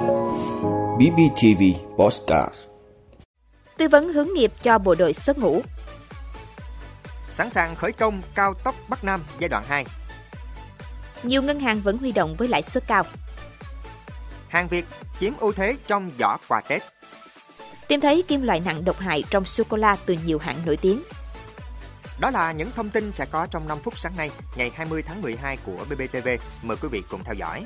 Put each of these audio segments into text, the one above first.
BBTV Postcard. Tư vấn hướng nghiệp cho bộ đội xuất ngũ Sẵn sàng khởi công cao tốc Bắc Nam giai đoạn 2 Nhiều ngân hàng vẫn huy động với lãi suất cao. Hàng Việt chiếm ưu thế trong giỏ quà Tết. Tìm thấy kim loại nặng độc hại trong sô-cô-la từ nhiều hãng nổi tiếng. Đó là những thông tin sẽ có trong 5 phút sáng nay, ngày 20 tháng 12 của BBTV. Mời quý vị cùng theo dõi.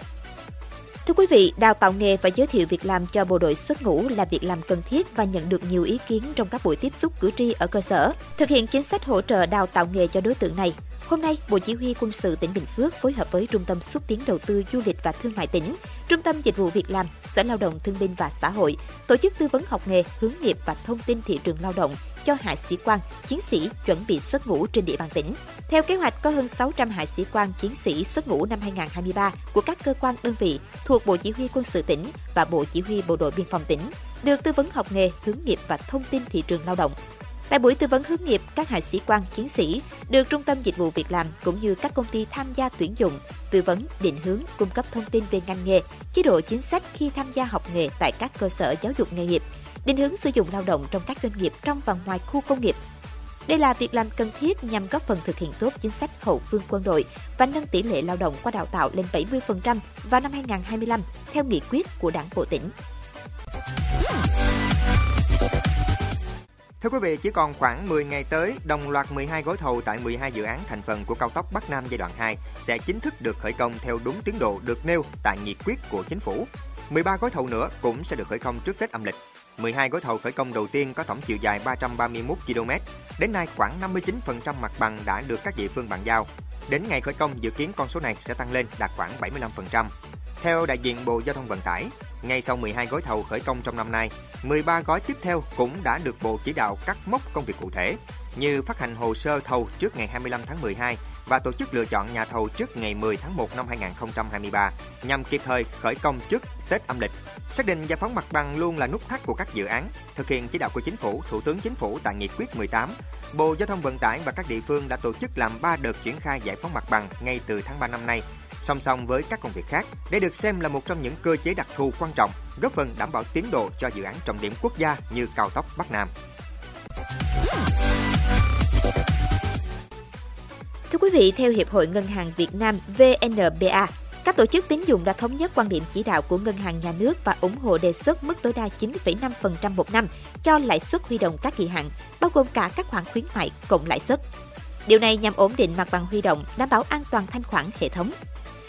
Thưa quý vị, đào tạo nghề và giới thiệu việc làm cho bộ đội xuất ngũ là việc làm cần thiết và nhận được nhiều ý kiến trong các buổi tiếp xúc cử tri ở cơ sở. Thực hiện chính sách hỗ trợ đào tạo nghề cho đối tượng này, Hôm nay, Bộ Chỉ huy Quân sự tỉnh Bình Phước phối hợp với Trung tâm xúc tiến đầu tư du lịch và thương mại tỉnh, Trung tâm Dịch vụ Việc làm, Sở Lao động Thương binh và Xã hội tổ chức tư vấn học nghề, hướng nghiệp và thông tin thị trường lao động cho hạ sĩ quan, chiến sĩ chuẩn bị xuất ngũ trên địa bàn tỉnh. Theo kế hoạch, có hơn 600 hạ sĩ quan, chiến sĩ xuất ngũ năm 2023 của các cơ quan đơn vị thuộc Bộ Chỉ huy Quân sự tỉnh và Bộ Chỉ huy Bộ đội Biên phòng tỉnh, được tư vấn học nghề, hướng nghiệp và thông tin thị trường lao động. Tại buổi tư vấn hướng nghiệp, các hạ sĩ quan, chiến sĩ được Trung tâm Dịch vụ Việc làm cũng như các công ty tham gia tuyển dụng, tư vấn, định hướng, cung cấp thông tin về ngành nghề, chế độ chính sách khi tham gia học nghề tại các cơ sở giáo dục nghề nghiệp, định hướng sử dụng lao động trong các doanh nghiệp trong và ngoài khu công nghiệp. Đây là việc làm cần thiết nhằm góp phần thực hiện tốt chính sách hậu phương quân đội và nâng tỷ lệ lao động qua đào tạo lên 70% vào năm 2025 theo nghị quyết của Đảng Bộ tỉnh. Thưa quý vị, chỉ còn khoảng 10 ngày tới, đồng loạt 12 gói thầu tại 12 dự án thành phần của cao tốc Bắc Nam giai đoạn 2 sẽ chính thức được khởi công theo đúng tiến độ được nêu tại nghị quyết của chính phủ. 13 gói thầu nữa cũng sẽ được khởi công trước Tết âm lịch. 12 gói thầu khởi công đầu tiên có tổng chiều dài 331 km. Đến nay, khoảng 59% mặt bằng đã được các địa phương bàn giao. Đến ngày khởi công, dự kiến con số này sẽ tăng lên đạt khoảng 75%. Theo đại diện Bộ Giao thông Vận tải, ngay sau 12 gói thầu khởi công trong năm nay, 13 gói tiếp theo cũng đã được Bộ chỉ đạo cắt mốc công việc cụ thể, như phát hành hồ sơ thầu trước ngày 25 tháng 12 và tổ chức lựa chọn nhà thầu trước ngày 10 tháng 1 năm 2023 nhằm kịp thời khởi công trước Tết âm lịch. Xác định giải phóng mặt bằng luôn là nút thắt của các dự án. Thực hiện chỉ đạo của Chính phủ, Thủ tướng Chính phủ tại Nghị quyết 18, Bộ Giao thông Vận tải và các địa phương đã tổ chức làm 3 đợt triển khai giải phóng mặt bằng ngay từ tháng 3 năm nay song song với các công việc khác. để được xem là một trong những cơ chế đặc thù quan trọng, góp phần đảm bảo tiến độ cho dự án trọng điểm quốc gia như cao tốc Bắc Nam. Thưa quý vị, theo Hiệp hội Ngân hàng Việt Nam VNBA, các tổ chức tín dụng đã thống nhất quan điểm chỉ đạo của Ngân hàng Nhà nước và ủng hộ đề xuất mức tối đa 9,5% một năm cho lãi suất huy động các kỳ hạn, bao gồm cả các khoản khuyến mại cộng lãi suất. Điều này nhằm ổn định mặt bằng huy động, đảm bảo an toàn thanh khoản hệ thống.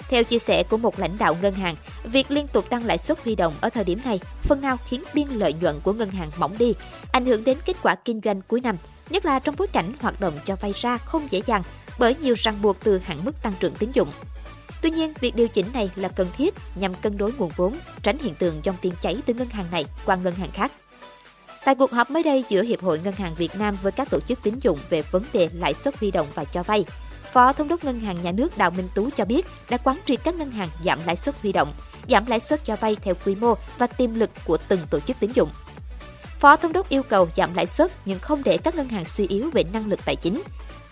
Theo chia sẻ của một lãnh đạo ngân hàng, việc liên tục tăng lãi suất huy động ở thời điểm này phần nào khiến biên lợi nhuận của ngân hàng mỏng đi, ảnh hưởng đến kết quả kinh doanh cuối năm, nhất là trong bối cảnh hoạt động cho vay ra không dễ dàng bởi nhiều ràng buộc từ hạn mức tăng trưởng tín dụng. Tuy nhiên, việc điều chỉnh này là cần thiết nhằm cân đối nguồn vốn, tránh hiện tượng dòng tiền chảy từ ngân hàng này qua ngân hàng khác. Tại cuộc họp mới đây giữa Hiệp hội Ngân hàng Việt Nam với các tổ chức tín dụng về vấn đề lãi suất huy động và cho vay, Phó Thống đốc Ngân hàng Nhà nước Đào Minh Tú cho biết đã quán triệt các ngân hàng giảm lãi suất huy động, giảm lãi suất cho vay theo quy mô và tiềm lực của từng tổ chức tín dụng. Phó Thống đốc yêu cầu giảm lãi suất nhưng không để các ngân hàng suy yếu về năng lực tài chính.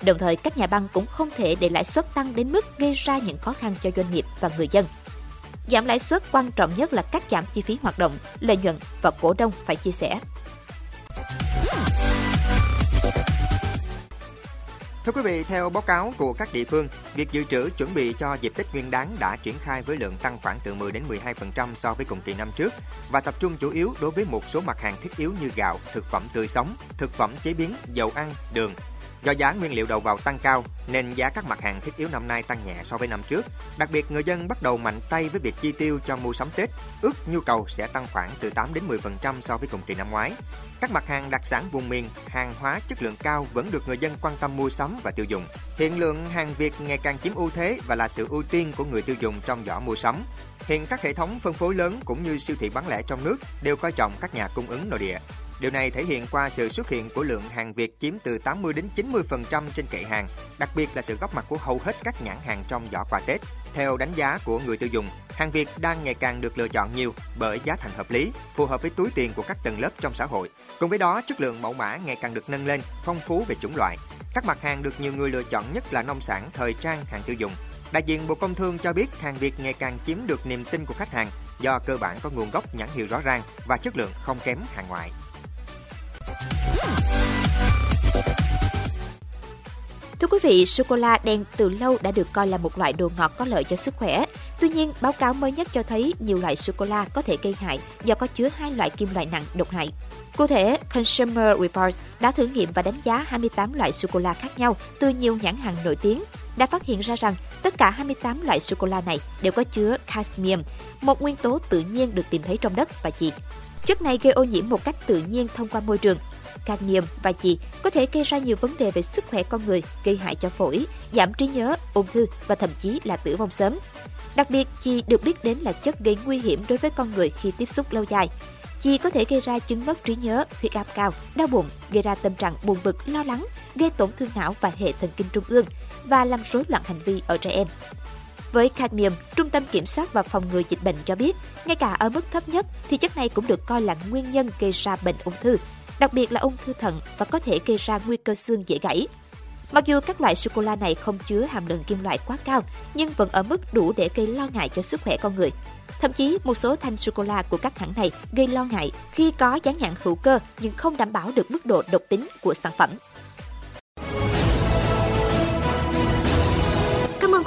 Đồng thời, các nhà băng cũng không thể để lãi suất tăng đến mức gây ra những khó khăn cho doanh nghiệp và người dân. Giảm lãi suất quan trọng nhất là cắt giảm chi phí hoạt động, lợi nhuận và cổ đông phải chia sẻ. Thưa quý vị, theo báo cáo của các địa phương, việc dự trữ chuẩn bị cho dịp Tết Nguyên đán đã triển khai với lượng tăng khoảng từ 10 đến 12% so với cùng kỳ năm trước và tập trung chủ yếu đối với một số mặt hàng thiết yếu như gạo, thực phẩm tươi sống, thực phẩm chế biến, dầu ăn, đường, Do giá nguyên liệu đầu vào tăng cao nên giá các mặt hàng thiết yếu năm nay tăng nhẹ so với năm trước. Đặc biệt người dân bắt đầu mạnh tay với việc chi tiêu cho mua sắm Tết, ước nhu cầu sẽ tăng khoảng từ 8 đến 10% so với cùng kỳ năm ngoái. Các mặt hàng đặc sản vùng miền, hàng hóa chất lượng cao vẫn được người dân quan tâm mua sắm và tiêu dùng. Hiện lượng hàng Việt ngày càng chiếm ưu thế và là sự ưu tiên của người tiêu dùng trong giỏ mua sắm. Hiện các hệ thống phân phối lớn cũng như siêu thị bán lẻ trong nước đều coi trọng các nhà cung ứng nội địa. Điều này thể hiện qua sự xuất hiện của lượng hàng Việt chiếm từ 80 đến 90% trên kệ hàng, đặc biệt là sự góp mặt của hầu hết các nhãn hàng trong giỏ quà Tết. Theo đánh giá của người tiêu dùng, hàng Việt đang ngày càng được lựa chọn nhiều bởi giá thành hợp lý, phù hợp với túi tiền của các tầng lớp trong xã hội. Cùng với đó, chất lượng mẫu mã ngày càng được nâng lên, phong phú về chủng loại. Các mặt hàng được nhiều người lựa chọn nhất là nông sản, thời trang, hàng tiêu dùng. Đại diện Bộ Công Thương cho biết hàng Việt ngày càng chiếm được niềm tin của khách hàng do cơ bản có nguồn gốc nhãn hiệu rõ ràng và chất lượng không kém hàng ngoại. Thưa quý vị, sô cô la đen từ lâu đã được coi là một loại đồ ngọt có lợi cho sức khỏe. Tuy nhiên, báo cáo mới nhất cho thấy nhiều loại sô cô la có thể gây hại do có chứa hai loại kim loại nặng độc hại. Cụ thể, Consumer Reports đã thử nghiệm và đánh giá 28 loại sô cô la khác nhau từ nhiều nhãn hàng nổi tiếng, đã phát hiện ra rằng tất cả 28 loại sô cô la này đều có chứa cadmium, một nguyên tố tự nhiên được tìm thấy trong đất và chì. Chất này gây ô nhiễm một cách tự nhiên thông qua môi trường. Cadmium và chì có thể gây ra nhiều vấn đề về sức khỏe con người, gây hại cho phổi, giảm trí nhớ, ung thư và thậm chí là tử vong sớm. Đặc biệt, chì được biết đến là chất gây nguy hiểm đối với con người khi tiếp xúc lâu dài. Chì có thể gây ra chứng mất trí nhớ, huyết áp cao, đau bụng, gây ra tâm trạng buồn bực, lo lắng, gây tổn thương não và hệ thần kinh trung ương và làm rối loạn hành vi ở trẻ em. Với cadmium, Trung tâm Kiểm soát và Phòng ngừa Dịch bệnh cho biết, ngay cả ở mức thấp nhất thì chất này cũng được coi là nguyên nhân gây ra bệnh ung thư, đặc biệt là ung thư thận và có thể gây ra nguy cơ xương dễ gãy. Mặc dù các loại sô-cô-la này không chứa hàm lượng kim loại quá cao, nhưng vẫn ở mức đủ để gây lo ngại cho sức khỏe con người. Thậm chí, một số thanh sô-cô-la của các hãng này gây lo ngại khi có dán nhãn hữu cơ nhưng không đảm bảo được mức độ độc tính của sản phẩm.